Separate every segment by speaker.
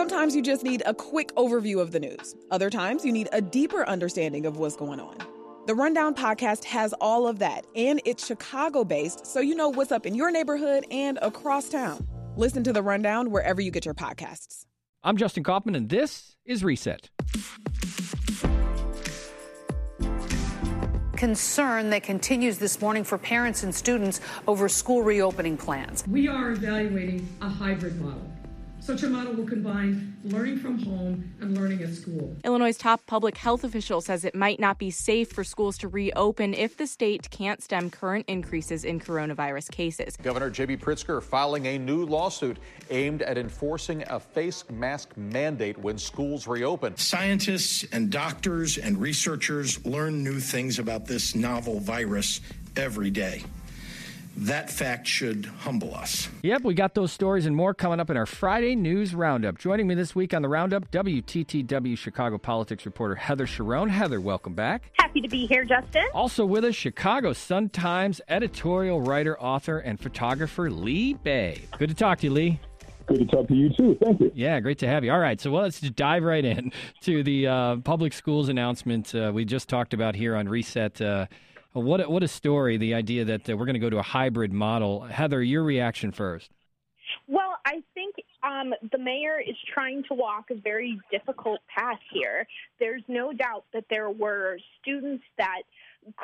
Speaker 1: Sometimes you just need a quick overview of the news. Other times you need a deeper understanding of what's going on. The Rundown podcast has all of that, and it's Chicago based, so you know what's up in your neighborhood and across town. Listen to The Rundown wherever you get your podcasts.
Speaker 2: I'm Justin Kaufmann, and this is Reset.
Speaker 3: Concern that continues this morning for parents and students over school reopening plans.
Speaker 4: We are evaluating a hybrid model. Such a model will combine learning from home and learning at school.
Speaker 5: Illinois' top public health official says it might not be safe for schools to reopen if the state can't stem current increases in coronavirus cases.
Speaker 6: Governor J.B. Pritzker filing a new lawsuit aimed at enforcing a face mask mandate when schools reopen.
Speaker 7: Scientists and doctors and researchers learn new things about this novel virus every day. That fact should humble us.
Speaker 2: Yep, we got those stories and more coming up in our Friday News Roundup. Joining me this week on the Roundup, WTTW Chicago politics reporter Heather Cherone. Heather, welcome back.
Speaker 8: Happy to be here, Justin.
Speaker 2: Also with us, Chicago Sun-Times editorial writer, author, and photographer Lee Bey. Good to talk to you, Lee.
Speaker 9: Good to talk to you too. Thank you.
Speaker 2: Yeah, great to have you. All right, so well, let's just dive right in to the uh, public schools announcement uh, we just talked about here on Reset. Uh, what a, what a story! The idea that we're going to go to a hybrid model. Heather, your reaction first.
Speaker 8: Well, I think um, the mayor is trying to walk a very difficult path here. There's no doubt that there were students that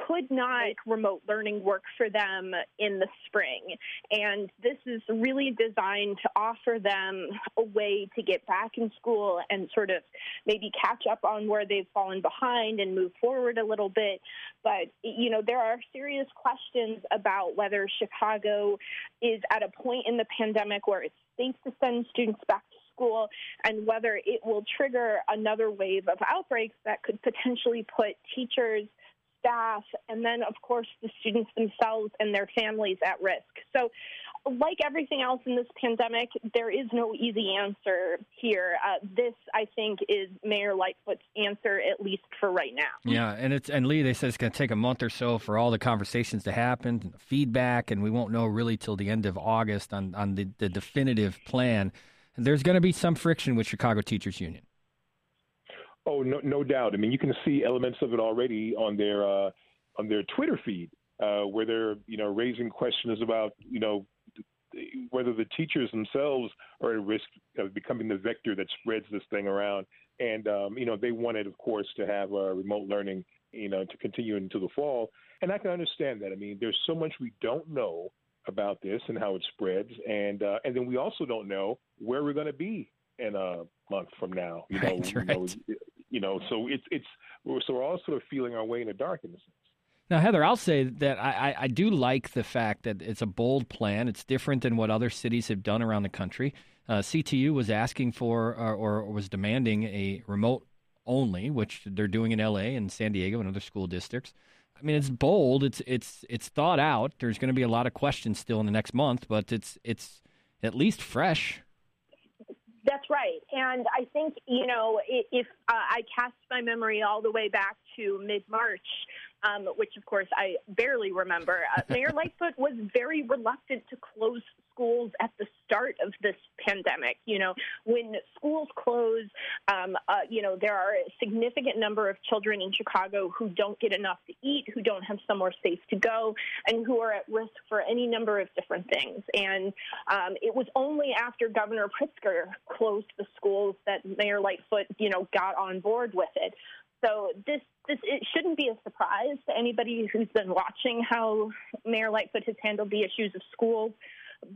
Speaker 8: could not remote learning work for them in the spring. And this is really designed to offer them a way to get back in school and sort of maybe catch up on where they've fallen behind and move forward a little bit. But, you know, there are serious questions about whether Chicago is at a point in the pandemic where it's safe to send students back to school and whether it will trigger another wave of outbreaks that could potentially put teachers staff, and then, of course, the students themselves and their families at risk. So, like everything else in this pandemic, there is no easy answer here. Uh, this, I think, is Mayor Lightfoot's answer, at least for right now.
Speaker 2: Yeah, and it's and Lee, they said it's going to take a month or so for all the conversations to happen, feedback, and we won't know really till the end of August on on the, the definitive plan. There's going to be some friction with Chicago Teachers Union.
Speaker 9: Oh, no, no doubt. I mean, you can see elements of it already on their uh, on their Twitter feed, uh, where they're you know raising questions about you know whether the teachers themselves are at risk of becoming the vector that spreads this thing around. And um, you know, they wanted, of course, to have uh, remote learning, you know, to continue into the fall. And I can understand that. I mean, there's so much we don't know about this and how it spreads, and uh, and then we also don't know where we're going to be in a month from now. You know,
Speaker 2: right,
Speaker 9: you
Speaker 2: right.
Speaker 9: You know, so it's it's so we're all sort of feeling our way in the dark in a sense.
Speaker 2: Now, Heather, I'll say that I, I, do like the fact that it's a bold plan. It's different than what other cities have done around the country. Uh, CTU was asking for or, or was demanding a remote only, which they're doing in LA and San Diego and other school districts. I mean, it's bold. It's it's it's thought out. There's going to be a lot of questions still in the next month, but it's it's at least fresh.
Speaker 8: That's right. And I think, you know, if uh, I cast my memory all the way back to mid March, um, which of course I barely remember, uh, Mayor Lightfoot was very reluctant to close schools at the start of this pandemic. You know, when schools close, um, uh, you know, there are a significant number of children in Chicago who don't get enough to eat, who don't have somewhere safe to go, and who are at risk for any number of different things. And um, it was only after Governor Pritzker closed the schools that Mayor Lightfoot, you know, got on board with it. So this this it shouldn't be a surprise to anybody who's been watching how Mayor Lightfoot has handled the issues of schools.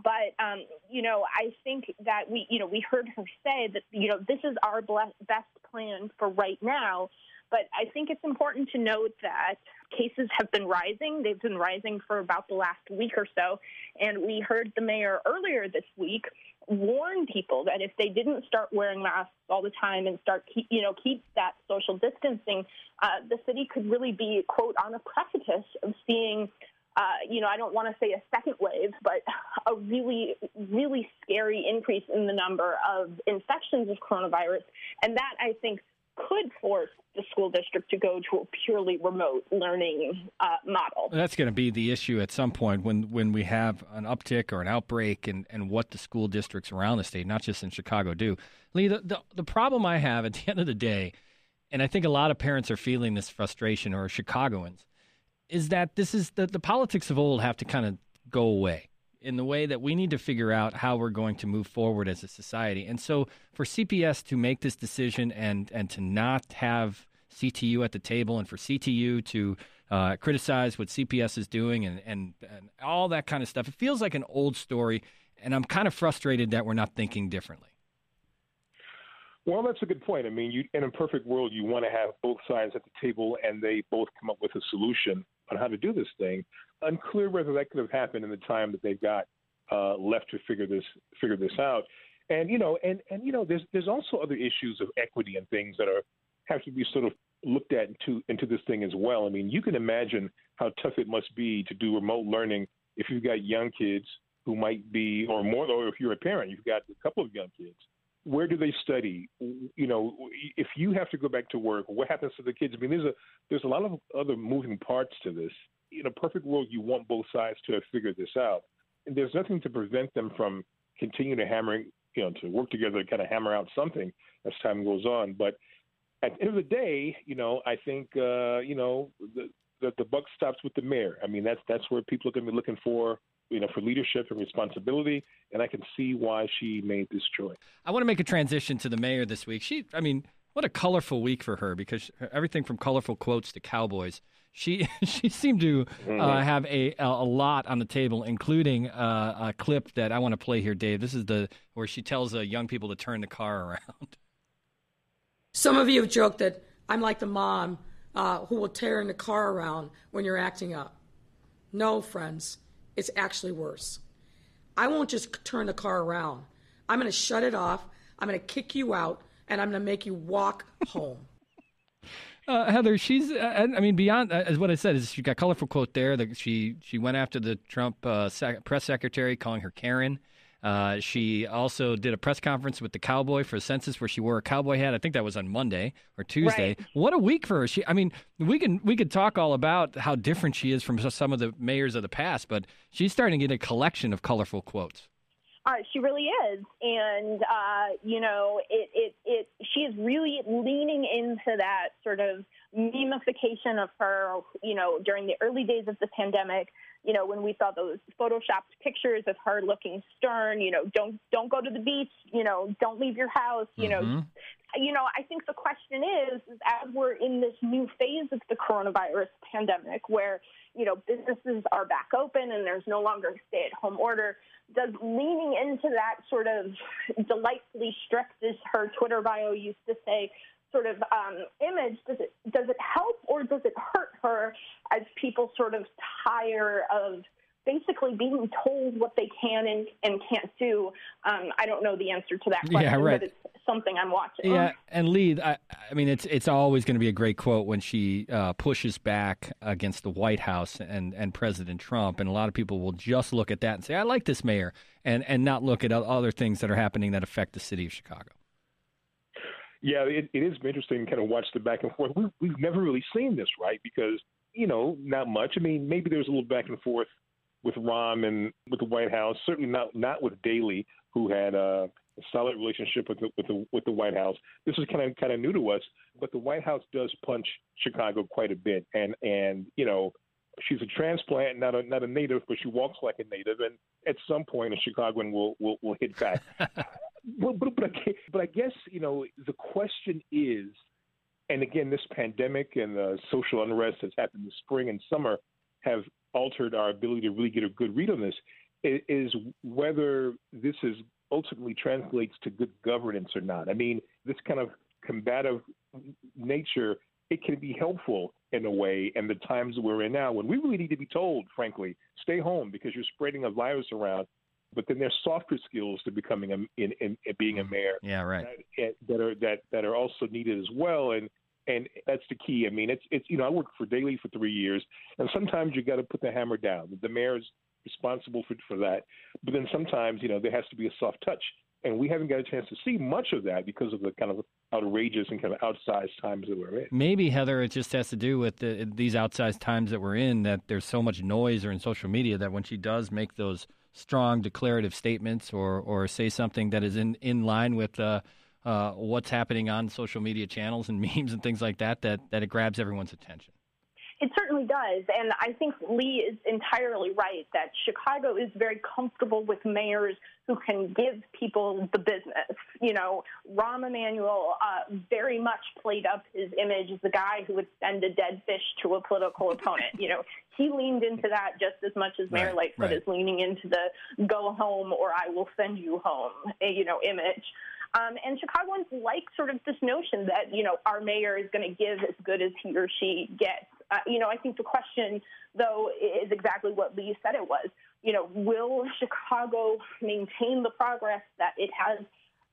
Speaker 8: But um, you know, I think that we, you know, we heard her say that you know this is our best plan for right now. But I think it's important to note that cases have been rising. They've been rising for about the last week or so, and we heard the mayor earlier this week warn people that if they didn't start wearing masks all the time and start keep, you know keep that social distancing, uh, the city could really be quote on a precipice of seeing. Uh, you know, I don't want to say a second wave, but a really, really scary increase in the number of infections of coronavirus. And that, I think, could force the school district to go to a purely remote learning uh, model.
Speaker 2: That's going to be the issue at some point when, when we have an uptick or an outbreak and, and what the school districts around the state, not just in Chicago, do. Lee, the, the, the problem I have at the end of the day, and I think a lot of parents are feeling this frustration, or Chicagoans, is that this is the, the politics of old have to kind of go away in the way that we need to figure out how we're going to move forward as a society. And so for CPS to make this decision and and to not have CTU at the table and for CTU to uh, criticize what CPS is doing and, and, and all that kind of stuff, it feels like an old story. And I'm kind of frustrated that we're not thinking differently.
Speaker 9: Well, that's a good point. I mean, you, in a perfect world, you want to have both sides at the table and they both come up with a solution on how to do this thing. Unclear whether that could have happened in the time that they've got uh, left to figure this figure this out. And you know, and and you know, there's there's also other issues of equity and things that are have to be sort of looked at into into this thing as well. I mean, you can imagine how tough it must be to do remote learning if you've got young kids who might be, or more, or if you're a parent, you've got a couple of young kids where do they study? You know, if you have to go back to work, what happens to the kids? I mean, there's a there's a lot of other moving parts to this. In a perfect world, you want both sides to have figured this out, and there's nothing to prevent them from continuing to hammer, you know, to work together to kind of hammer out something as time goes on. But at the end of the day, you know, I think uh, you know the, the the buck stops with the mayor. I mean, that's that's where people are going to be looking for you know, for leadership and responsibility, and I can see why she made this choice.
Speaker 2: I want to make a transition to the mayor this week. She, I mean, what a colorful week for her because everything from colorful quotes to cowboys. She she seemed to uh, mm-hmm. have a a lot on the table, including uh, a clip that I want to play here, Dave. This is the where she tells uh, young people to turn the car around.
Speaker 10: Some of you have joked that I'm like the mom uh, who will tear in the car around when you're acting up. No, friends. It's actually worse. I won't just turn the car around. I'm going to shut it off. I'm going to kick you out, and I'm going to make you walk home.
Speaker 2: Uh, Heather, she's. Uh, I mean, beyond uh, as what I said is she got colorful quote there. That she she went after the Trump uh, sec- press secretary, calling her Karen. Uh, she also did a press conference with the cowboy for a census where she wore a cowboy hat. I think that was on Monday or Tuesday. Right. What a week for her! She, I mean, we can we could talk all about how different she is from some of the mayors of the past, but she's starting to get a collection of colorful quotes.
Speaker 8: Uh, she really is, and uh, you know, it, it it she is really leaning into that sort of memification of her. You know, during the early days of the pandemic, you know, when we saw those photoshopped pictures of her looking stern, you know, don't don't go to the beach, you know, don't leave your house, you mm-hmm. know. You know, I think the question is, is as we're in this new phase of the coronavirus pandemic where, you know, businesses are back open and there's no longer a stay at home order, does leaning into that sort of delightfully strict, as her Twitter bio used to say, sort of um, image does it does it help or does it hurt her as people sort of tire of basically being told what they can and, and can't do. Um, I don't know the answer to that question,
Speaker 2: yeah, right.
Speaker 8: but it's something I'm watching.
Speaker 2: Yeah, and Lee, I, I mean, it's it's always going to be a great quote when she uh, pushes back against the White House and, and President Trump, and a lot of people will just look at that and say, "I like this mayor," and and not look at other things that are happening that affect the city of Chicago.
Speaker 9: Yeah, it, it is interesting to kind of watch the back and forth. We, we've never really seen this, right? Because, you know, not much. I mean, maybe there's a little back and forth with Rahm and with the White House. Certainly not not with Daley, who had a solid relationship with the, with the with the White House. This is kind of kind of new to us, but the White House does punch Chicago quite a bit, and and you know she's a transplant, not a not a native, but she walks like a native, and at some point a Chicagoan will will, will hit back. but, but, but, I, but I guess you know the question is, and again, this pandemic and the social unrest that's happened this spring and summer have altered our ability to really get a good read on this. Is whether this is ultimately translates to good governance or not. I mean, this kind of combative nature it can be helpful in a way in the times we're in now when we really need to be told, frankly, stay home because you're spreading a virus around. But then there's softer skills to becoming a in, in, in being a mayor.
Speaker 2: Yeah, right.
Speaker 9: That, that are that that are also needed as well, and and that's the key. I mean, it's it's you know I worked for Daley for three years, and sometimes you got to put the hammer down. The mayor is responsible for for that, but then sometimes you know there has to be a soft touch and we haven't got a chance to see much of that because of the kind of outrageous and kind of outsized times that we're in.
Speaker 2: Maybe Heather, it just has to do with the, these outsized times that we're in. That there's so much noise or in social media that when she does make those strong declarative statements or or say something that is in in line with. Uh, uh, what's happening on social media channels and memes and things like that, that that it grabs everyone's attention.
Speaker 8: It certainly does. And I think Lee is entirely right that Chicago is very comfortable with mayors who can give people the business. You know, Rahm Emanuel uh, very much played up his image as the guy who would send a dead fish to a political opponent. You know, he leaned into that just as much as Mayor right, Lightfoot right. is leaning into the go home or I will send you home, eh, you know, image. Um, and Chicagoans like sort of this notion that, you know, our mayor is going to give as good as he or she gets. Uh, you know, I think the question, though, is exactly what Lee said it was. You know, will Chicago maintain the progress that it has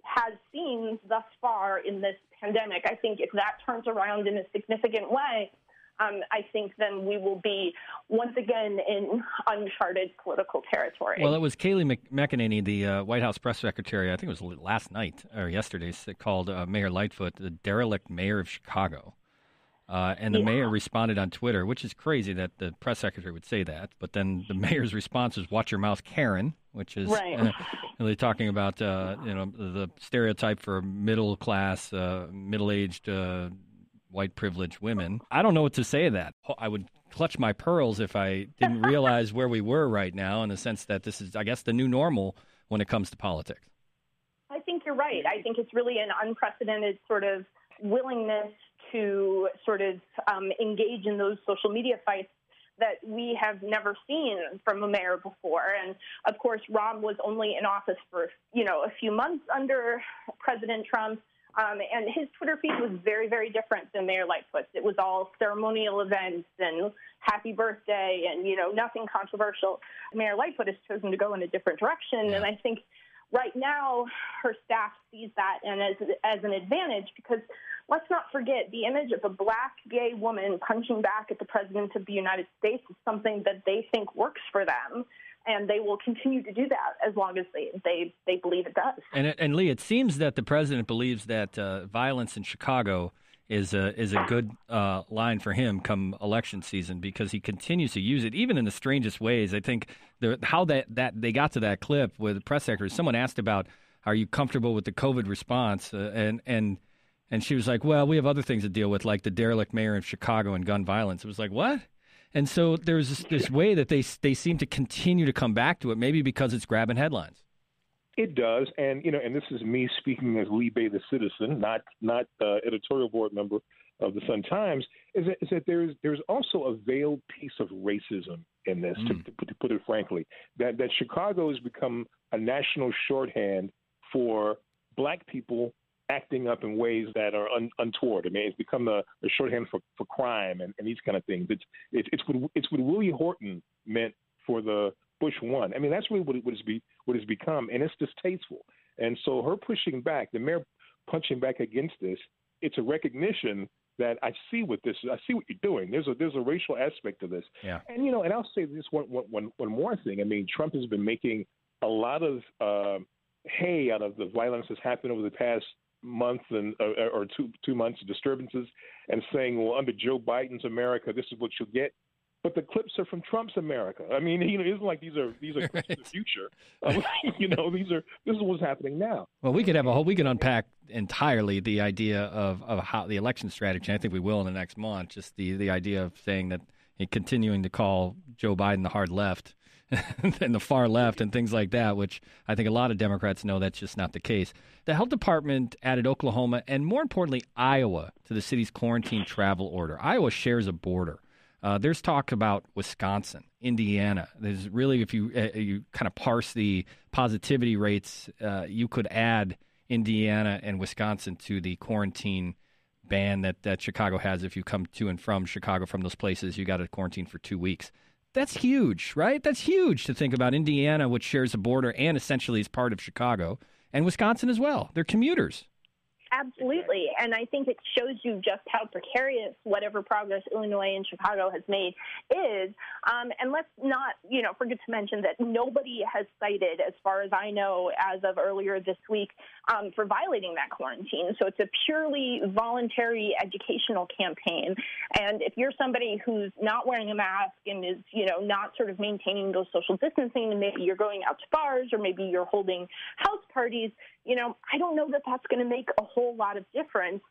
Speaker 8: has seen thus far in this pandemic? I think if that turns around in a significant way, um, I think then we will be once again in uncharted political territory.
Speaker 2: Well, it was Kayleigh McEnany, the uh, White House press secretary, I think it was last night or yesterday, called uh, Mayor Lightfoot the derelict mayor of Chicago. Uh, and the yeah. mayor responded on Twitter, which is crazy that the press secretary would say that. But then the mayor's response was "Watch your mouth, Karen," which is
Speaker 8: right.
Speaker 2: uh, really talking about uh, you know the stereotype for middle class, uh, middle aged uh, white privileged women. I don't know what to say to that. I would clutch my pearls if I didn't realize where we were right now, in the sense that this is, I guess, the new normal when it comes to politics.
Speaker 8: I think you're right. I think it's really an unprecedented sort of willingness to sort of um, engage in those social media fights that we have never seen from a mayor before. And of course, Rahm was only in office for you know a few months under President Trump. Um, and his Twitter feed was very, very different than Mayor Lightfoot's. It was all ceremonial events and happy birthday and, you know, nothing controversial. Mayor Lightfoot has chosen to go in a different direction. Yeah. And I think right now her staff sees that and as, as an advantage because let's not forget the image of a black gay woman punching back at the president of the United States is something that they think works for them and they will continue to do that as long as they they, they believe it does.
Speaker 2: And and Lee, it seems that the president believes that uh, violence in Chicago is a is a good uh, line for him come election season because he continues to use it even in the strangest ways. I think the, how that that they got to that clip with the press secretary. Someone asked about, "Are you comfortable with the COVID response?" Uh, and and and she was like, "Well, we have other things to deal with, like the derelict mayor of Chicago and gun violence." It was like, "What?" And so there's this, this way that they they seem to continue to come back to it, maybe because it's grabbing headlines.
Speaker 9: It does, and you know, and this is me speaking as Lee Bey, the citizen, not not uh, editorial board member of the Sun Times. Is that, is that there's there's also a veiled piece of racism in this, mm. to, to, to put it frankly, that that Chicago has become a national shorthand for black people acting up in ways that are un, untoward. I mean, it's become a, a shorthand for, for crime and, and these kind of things. It's it's it's what it's what Willie Horton meant for the Bush one. I mean, that's really what it, what it's be what it's become, and it's distasteful. And so her pushing back, the mayor punching back against this, it's a recognition that I see what this I see what you're doing. There's a there's a racial aspect to this.
Speaker 2: Yeah.
Speaker 9: And you know, and I'll say this one one one one more thing. I mean, Trump has been making a lot of uh, hay out of the violence that's happened over the past month and uh, or two two months of disturbances and saying, well, under Joe Biden's America, this is what you'll get. But the clips are from Trump's America. I mean, you know, it isn't like these are these are clips right. of the future. Um, you know, these are this is what's happening now.
Speaker 2: Well, we could have a whole we could unpack entirely the idea of of how the election strategy. I think we will in the next month. Just the the idea of saying that continuing to call Joe Biden the hard left and the far left and things like that, which I think a lot of Democrats know that's just not the case. The health department added Oklahoma and, more importantly, Iowa to the city's quarantine travel order. Iowa shares a border. Uh, there's talk about Wisconsin, Indiana. There's really, if you uh, you kind of parse the positivity rates, uh, you could add Indiana and Wisconsin to the quarantine ban that, that Chicago has. If you come to and from Chicago from those places, you got to quarantine for two weeks. That's huge, right? That's huge to think about Indiana, which shares a border and essentially is part of Chicago, and Wisconsin as well. They're commuters.
Speaker 8: Absolutely. And I think it shows you just how precarious whatever progress Illinois and Chicago has made is. Um, and let's not, you know, forget to mention that nobody has cited, as far as I know, as of earlier this week, um, for violating that quarantine. So it's a purely voluntary educational campaign. And if you're somebody who's not wearing a mask and is, you know, not sort of maintaining those social distancing, and maybe you're going out to bars or maybe you're holding house parties, you know, I don't know that that's going to make a whole lot of difference.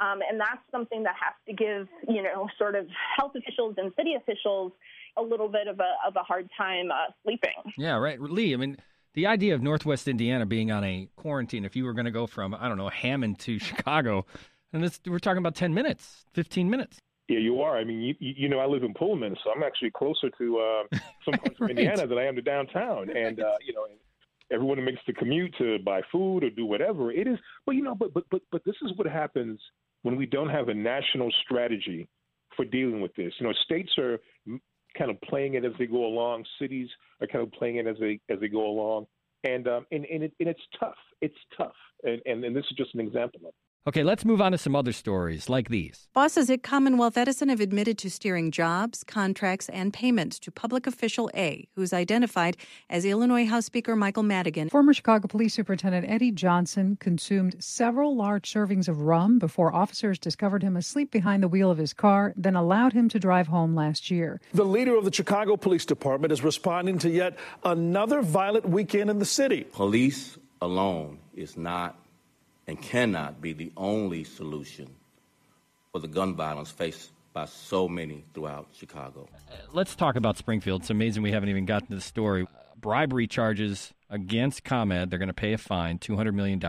Speaker 8: Um, and that's something that has to give, you know, sort of health officials and city officials a little bit of a, of a hard time uh, sleeping.
Speaker 2: Yeah, right. Lee, I mean, the idea of Northwest Indiana being on a quarantine, if you were going to go from, I don't know, Hammond to Chicago, and this, we're talking about 10 minutes, 15 minutes.
Speaker 9: Yeah, you are. I mean, you, you know, I live in Pullman, so I'm actually closer to uh, some parts right. of Indiana than I am to downtown. And, uh, you know, everyone who makes the commute to buy food or do whatever. It is, but you know, but but but but this is what happens when we don't have a national strategy for dealing with this. You know, states are kind of playing it as they go along. Cities are kind of playing it as they as they go along, and um, and and, it, and it's tough. It's tough, and, and and this is just an example of it.
Speaker 2: Okay, let's move on to some other stories like these.
Speaker 11: Bosses at Commonwealth Edison have admitted to steering jobs, contracts, and payments to public official A, who's identified as Illinois House Speaker Michael Madigan.
Speaker 12: Former Chicago Police Superintendent Eddie Johnson consumed several large servings of rum before officers discovered him asleep behind the wheel of his car, then allowed him to drive home last year.
Speaker 13: The leader of the Chicago Police Department is responding to yet another violent weekend in the city.
Speaker 14: Police alone is not and cannot be the only solution for the gun violence faced by so many throughout Chicago.
Speaker 2: Uh, let's talk about Springfield. It's amazing we haven't even gotten to the story. Bribery charges against ComEd. They're going to pay a fine, $200 million.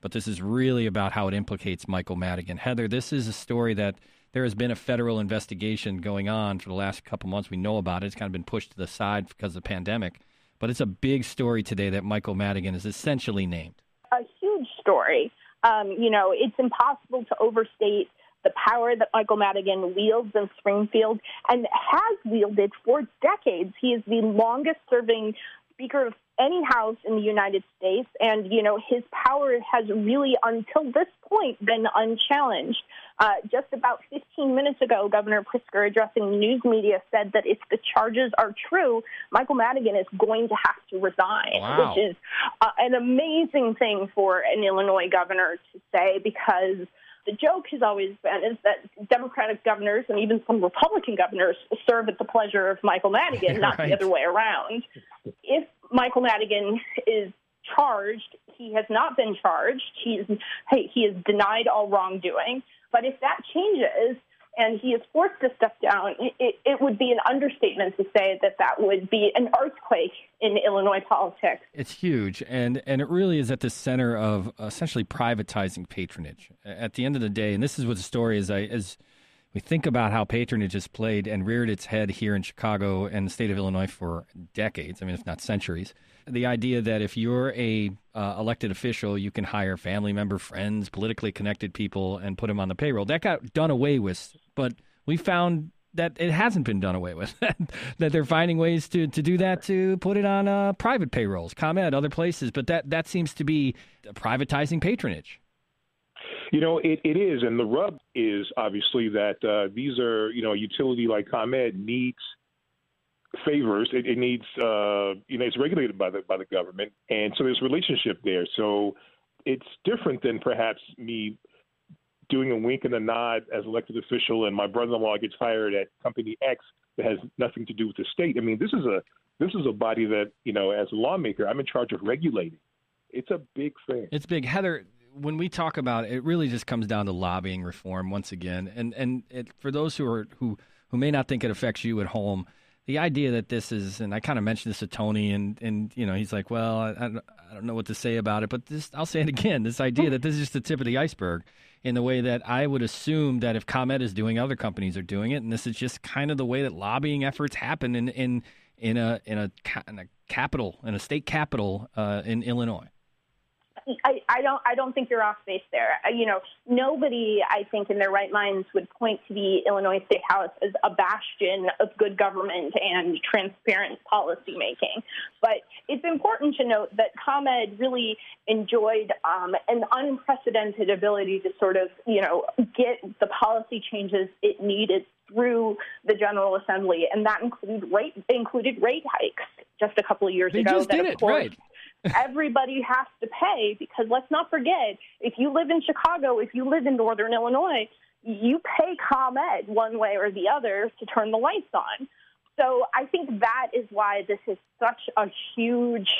Speaker 2: But this is really about how it implicates Michael Madigan. Heather, this is a story that there has been a federal investigation going on for the last couple months. We know about it. It's kind of been pushed to the side because of the pandemic. But it's a big story today that Michael Madigan is essentially named
Speaker 8: story. Um, you know, it's impossible to overstate the power that Michael Madigan wields in Springfield and has wielded for decades. He is the longest serving Speaker of any house in the United States, and you know his power has really, until this point, been unchallenged. Uh, just about 15 minutes ago, Governor Pritzker, addressing the news media, said that if the charges are true, Michael Madigan is going to have to resign,
Speaker 2: wow.
Speaker 8: which is uh, an amazing thing for an Illinois governor to say because the joke has always been is that Democratic governors and even some Republican governors serve at the pleasure of Michael Madigan, not
Speaker 2: right.
Speaker 8: the other way around. If Michael Madigan is charged, he has not been charged. He's he is denied all wrongdoing. But if that changes, and he is forced to step down, it, it, would be an understatement to say that that would be an earthquake in Illinois politics.
Speaker 2: It's huge, and and it really is at the center of essentially privatizing patronage. At the end of the day, and this is what the story is. I as we think about how patronage has played and reared its head here in Chicago and the state of Illinois for decades. I mean, if not centuries. The idea that if you're a uh, elected official, you can hire family member, friends, politically connected people, and put them on the payroll. That got done away with, but we found that it hasn't been done away with. that they're finding ways to, to do that to put it on uh, private payrolls, ComEd, other places. But that that seems to be privatizing patronage.
Speaker 9: You know, it, it is, and the rub is obviously that uh, these are, you know, a utility like ComEd needs favors. It, it needs, uh, you know, it's regulated by the by the government, and so there's relationship there. So it's different than perhaps me doing a wink and a nod as elected official, and my brother-in-law gets hired at company X that has nothing to do with the state. I mean, this is a this is a body that you know, as a lawmaker, I'm in charge of regulating. It's a big thing.
Speaker 2: It's big, Heather when we talk about it, it really just comes down to lobbying reform once again. And and it, for those who are who who may not think it affects you at home, the idea that this is, and I kind of mentioned this to Tony, and and you know he's like, well, I, I, don't know what to say about it, but this I'll say it again. This idea that this is just the tip of the iceberg, in the way that I would assume that if ComEd is doing, other companies are doing it, and this is just kind of the way that lobbying efforts happen in in in a in a, in a capital in a state capital uh, in Illinois.
Speaker 8: I, I don't I don't think you're off base there. You know, nobody I think in their right minds would point to the Illinois State House as a bastion of good government and transparent policy making. But it's important to note that ComEd really enjoyed um, an unprecedented ability to sort of you know get the policy changes it needed through the General Assembly, and that included rate included rate hikes just a couple of years
Speaker 2: they
Speaker 8: ago.
Speaker 2: Just did it,
Speaker 8: course,
Speaker 2: right
Speaker 8: everybody has to pay because let's not forget if you live in Chicago, if you live in Northern Illinois, you pay ComEd one way or the other to turn the lights on. So I think that is why this is such a huge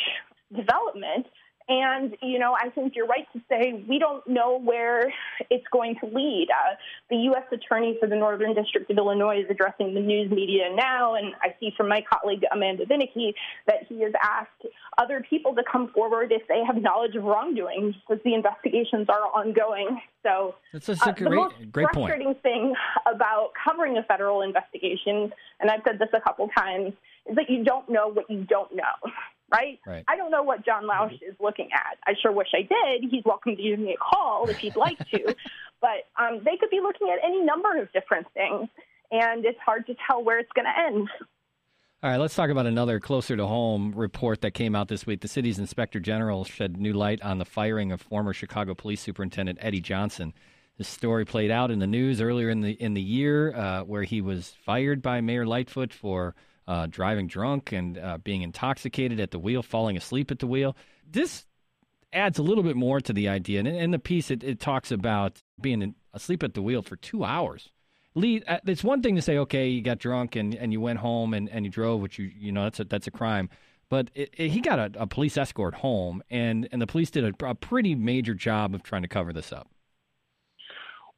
Speaker 8: development. And, you know, I think you're right to say we don't know where it's going to lead. Uh, the U.S. Attorney for the Northern District of Illinois is addressing the news media now, and I see from my colleague Amanda Vinicky that he has asked other people to come forward if they have knowledge of wrongdoing, because the investigations are ongoing. So
Speaker 2: that's a uh, great,
Speaker 8: the most
Speaker 2: great
Speaker 8: frustrating
Speaker 2: point.
Speaker 8: thing about covering a federal investigation, and I've said this a couple times, is that you don't know what you don't know right?
Speaker 2: right?
Speaker 8: I don't know what John Lausch is looking at. I sure wish I did. He's welcome to give me a call if he'd like to. but um, they could be looking at any number of different things, and it's hard to tell where it's going to end.
Speaker 2: All right, let's talk about another closer to home report that came out this week. The city's inspector general shed new light on the firing of former Chicago Police Superintendent Eddie Johnson. This story played out in the news earlier in the in the year, uh, where he was fired by Mayor Lightfoot for uh, driving drunk and uh, being intoxicated at the wheel, falling asleep at the wheel. This adds a little bit more to the idea. And in the piece, it, it talks about being asleep at the wheel for two hours. Lee, uh, it's one thing to say, okay, you got drunk and, and you went home and, and you drove, which you you know that's a, that's a crime. But it, it, he got a, a, police escort home, and, and the police did a, a pretty major job of trying to cover this up.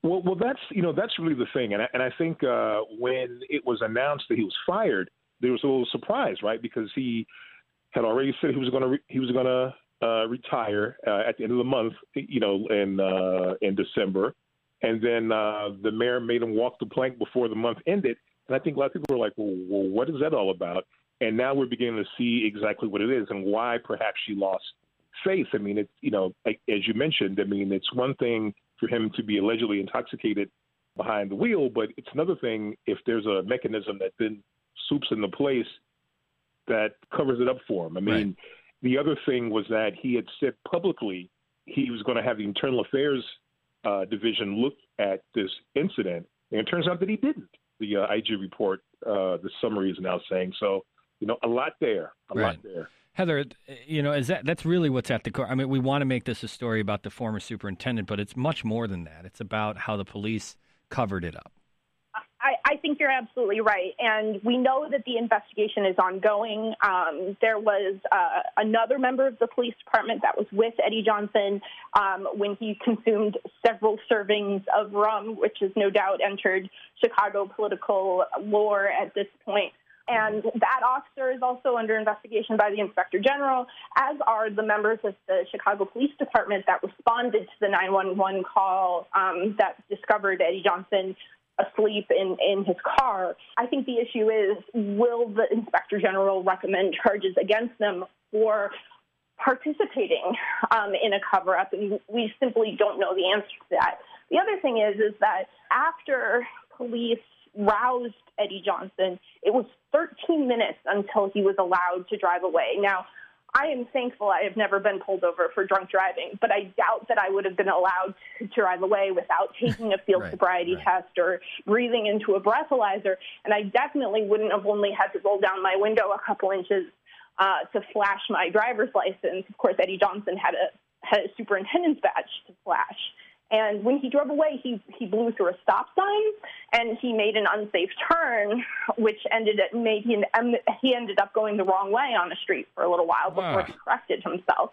Speaker 9: Well, well, that's you know that's really the thing, and I, and I think uh, when it was announced that he was fired, there was a little surprise, right? Because he had already said he was going to re- he was going to uh, retire uh, at the end of the month, you know, in uh, in December, and then uh, the mayor made him walk the plank before the month ended. And I think a lot of people were like, well, well, what is that all about? And now we're beginning to see exactly what it is and why perhaps she lost faith. I mean, it's you know, as you mentioned, I mean, it's one thing for him to be allegedly intoxicated behind the wheel, but it's another thing if there's a mechanism that then soups in the place that covers it up for him. I mean, right. the other thing was that he had said publicly he was going to have the Internal Affairs uh, Division look at this incident, and it turns out that he didn't. The uh, IG report, uh, the summary is now saying so. You know, a lot there, a
Speaker 2: right.
Speaker 9: lot there.
Speaker 2: Heather, you know, is that that's really what's at the core? I mean, we want to make this a story about the former superintendent, but it's much more than that. It's about how the police covered it up.
Speaker 8: Think you're absolutely right. And we know that the investigation is ongoing. Um, there was uh, another member of the police department that was with Eddie Johnson um, when he consumed several servings of rum, which has no doubt entered Chicago political lore at this point. And that officer is also under investigation by the inspector general, as are the members of the Chicago Police Department that responded to the 911 call um, that discovered Eddie Johnson asleep in, in his car. I think the issue is will the inspector general recommend charges against them for participating um, in a cover up? And we simply don't know the answer to that. The other thing is, is that after police roused Eddie Johnson, it was 13 minutes until he was allowed to drive away. Now, I am thankful I have never been pulled over for drunk driving, but I doubt that I would have been allowed to drive away without taking a field
Speaker 2: right,
Speaker 8: sobriety
Speaker 2: right.
Speaker 8: test or breathing into a breathalyzer. And I definitely wouldn't have only had to roll down my window a couple inches uh, to flash my driver's license. Of course, Eddie Johnson had a had a superintendent's badge to flash. And when he drove away, he, he blew through a stop sign and he made an unsafe turn, which ended up made he, um, he ended up going the wrong way on the street for a little while before
Speaker 2: wow.
Speaker 8: he corrected himself.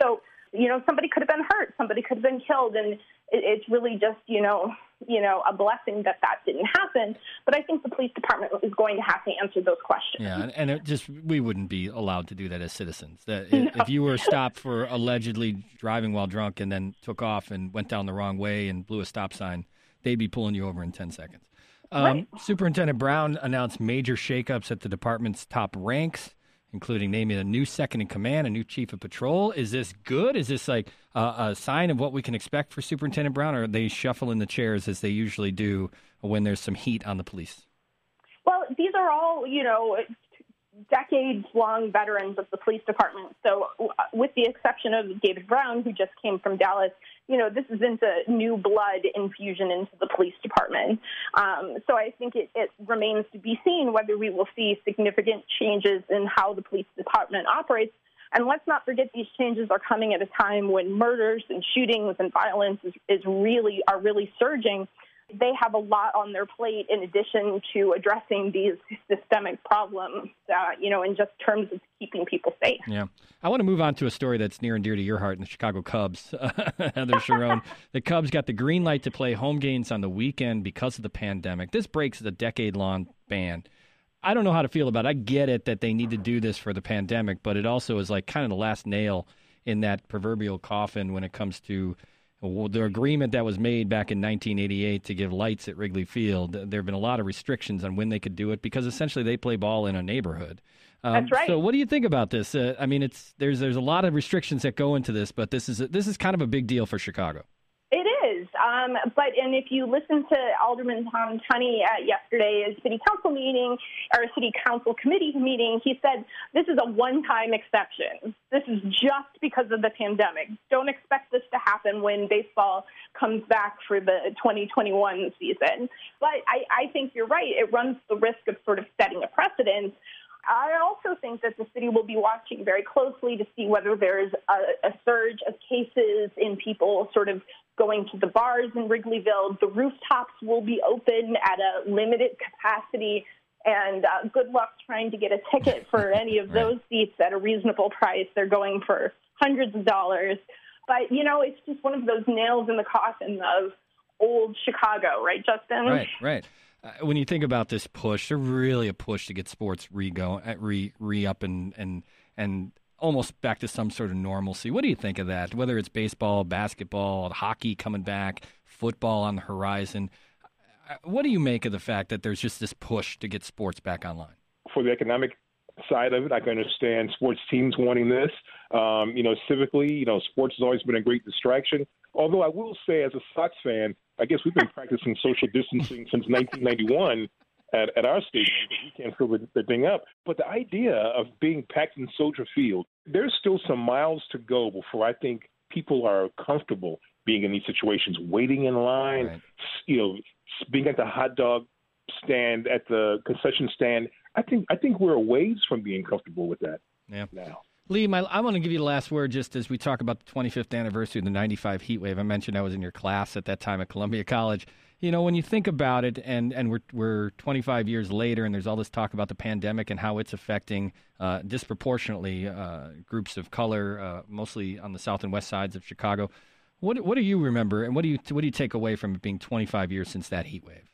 Speaker 8: So, you know, somebody could have been hurt, somebody could have been killed, and it, it's really just, you know, you know, a blessing that that didn't happen. But I think the police department is going to have to answer those questions.
Speaker 2: Yeah, and, and it just we wouldn't be allowed to do that as citizens. That if, no. if you were stopped for allegedly driving while drunk and then took off and went down the wrong way and blew a stop sign, they'd be pulling you over in ten seconds. Um,
Speaker 8: Right.
Speaker 2: Superintendent Brown announced major shakeups at the department's top ranks. Including naming a new second in command, a new chief of patrol. Is this good? Is this like a, a sign of what we can expect for Superintendent Brown, or are they shuffling the chairs as they usually do when there's some heat on the police?
Speaker 8: Well, these are all, you know, decades long veterans of the police department. So, uh, with the exception of David Brown, who just came from Dallas, you know, this isn't a new blood infusion into the police department. Um, so, I think it, it remains to be seen whether we will see significant changes in how the police department operates. And let's not forget these changes are coming at a time when murders and shootings and violence is, is really are really surging they have a lot on their plate in addition to addressing these systemic problems, uh, you know, in just terms of keeping people safe.
Speaker 2: Yeah. I want to move on to a story that's near and dear to your heart in the Chicago Cubs. Heather Cherone. the Cubs got the green light to play home games on the weekend because of the pandemic. This breaks the decade long ban. I don't know how to feel about it. I get it that they need to do this for the pandemic, but it also is like kind of the last nail in that proverbial coffin when it comes to the agreement that was made back in 1988 to give lights at Wrigley Field, there have been a lot of restrictions on when they could do it because essentially they play ball in a neighborhood.
Speaker 8: Um, That's right.
Speaker 2: So, what do you think about this? Uh, I mean, it's there's there's a lot of restrictions that go into this, but this is this is kind of a big deal for Chicago.
Speaker 8: Is. Um, but and if you listen to Alderman Tom Tunney at yesterday's city council meeting or city council committee meeting, he said this is a one-time exception. This is just because of the pandemic. Don't expect this to happen when baseball comes back for the 2021 season. But I, I think you're right. It runs the risk of sort of setting a precedent I also think that the city will be watching very closely to see whether there's a, a surge of cases in people sort of going to the bars in Wrigleyville. The rooftops will be open at a limited capacity. And uh, good luck trying to get a ticket for any of those seats at a reasonable price. They're going for hundreds of dollars. But, you know, it's just one of those nails in the coffin of old Chicago, right, Justin?
Speaker 2: Right, right. Uh, when you think about this push, there's really a push to get sports re go uh, re re up and and and almost back to some sort of normalcy. What do you think of that? Whether it's baseball, basketball, hockey coming back, football on the horizon. Uh, what do you make of the fact that there's just this push to get sports back online?
Speaker 9: For the economic side of it, I can understand sports teams wanting this. Um, you know, civically, you know, sports has always been a great distraction. Although I will say, as a Sox fan, I guess we've been practicing social distancing since 1991 at, at our stadium we can't fill the, the thing up. But the idea of being packed in Soldier Field, there's still some miles to go before I think people are comfortable being in these situations, waiting in line, right. you know, being at the hot dog stand, at the concession stand. I think I think we're a ways from being comfortable with that
Speaker 2: yeah.
Speaker 9: now.
Speaker 2: Lee, my, I want to give you the last word just as we talk about the 25th anniversary of the 95 heat wave. I mentioned I was in your class at that time at Columbia College. You know, when you think about it, and, and we're, we're 25 years later, and there's all this talk about the pandemic and how it's affecting uh, disproportionately uh, groups of color, uh, mostly on the south and west sides of Chicago. What, what do you remember, and what do you, what do you take away from it being 25 years since that heat wave?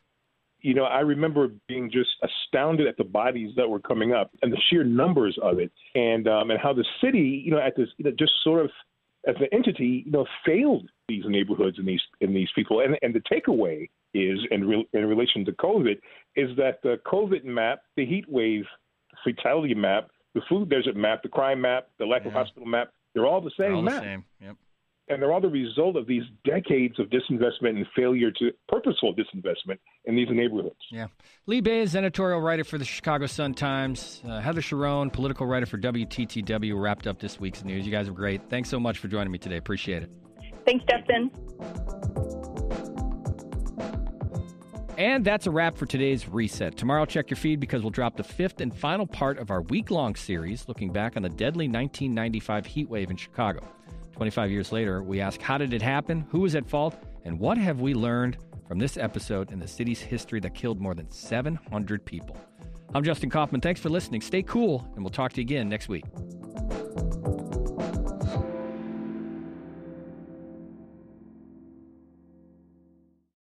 Speaker 9: You know, I remember being just astounded at the bodies that were coming up and the sheer numbers of it, and um, and how the city, you know, at this, you know, just sort of as an entity, you know, failed these neighborhoods and these and these people. And and the takeaway is in re- in relation to COVID is that the COVID map, the heat wave fatality map, the food desert map, the crime map, the lack yeah. of hospital map, they're all the same
Speaker 2: all
Speaker 9: map.
Speaker 2: The same. Yep
Speaker 9: and they're all the result of these decades of disinvestment and failure to purposeful disinvestment in these neighborhoods.
Speaker 2: Yeah. Lee Bey's, editorial writer for the Chicago Sun Times. Uh, Heather Cherone, political writer for WTTW, wrapped up this week's news. You guys are great. Thanks so much for joining me today. Appreciate it.
Speaker 8: Thanks, Justin.
Speaker 2: And that's a wrap for today's reset. Tomorrow, check your feed because we'll drop the fifth and final part of our week long series looking back on the deadly 1995 heat wave in Chicago. 25 years later, we ask how did it happen, who was at fault, and what have we learned from this episode in the city's history that killed more than 700 people. I'm Justin Kaufmann. Thanks for listening. Stay cool, and we'll talk to you again next week.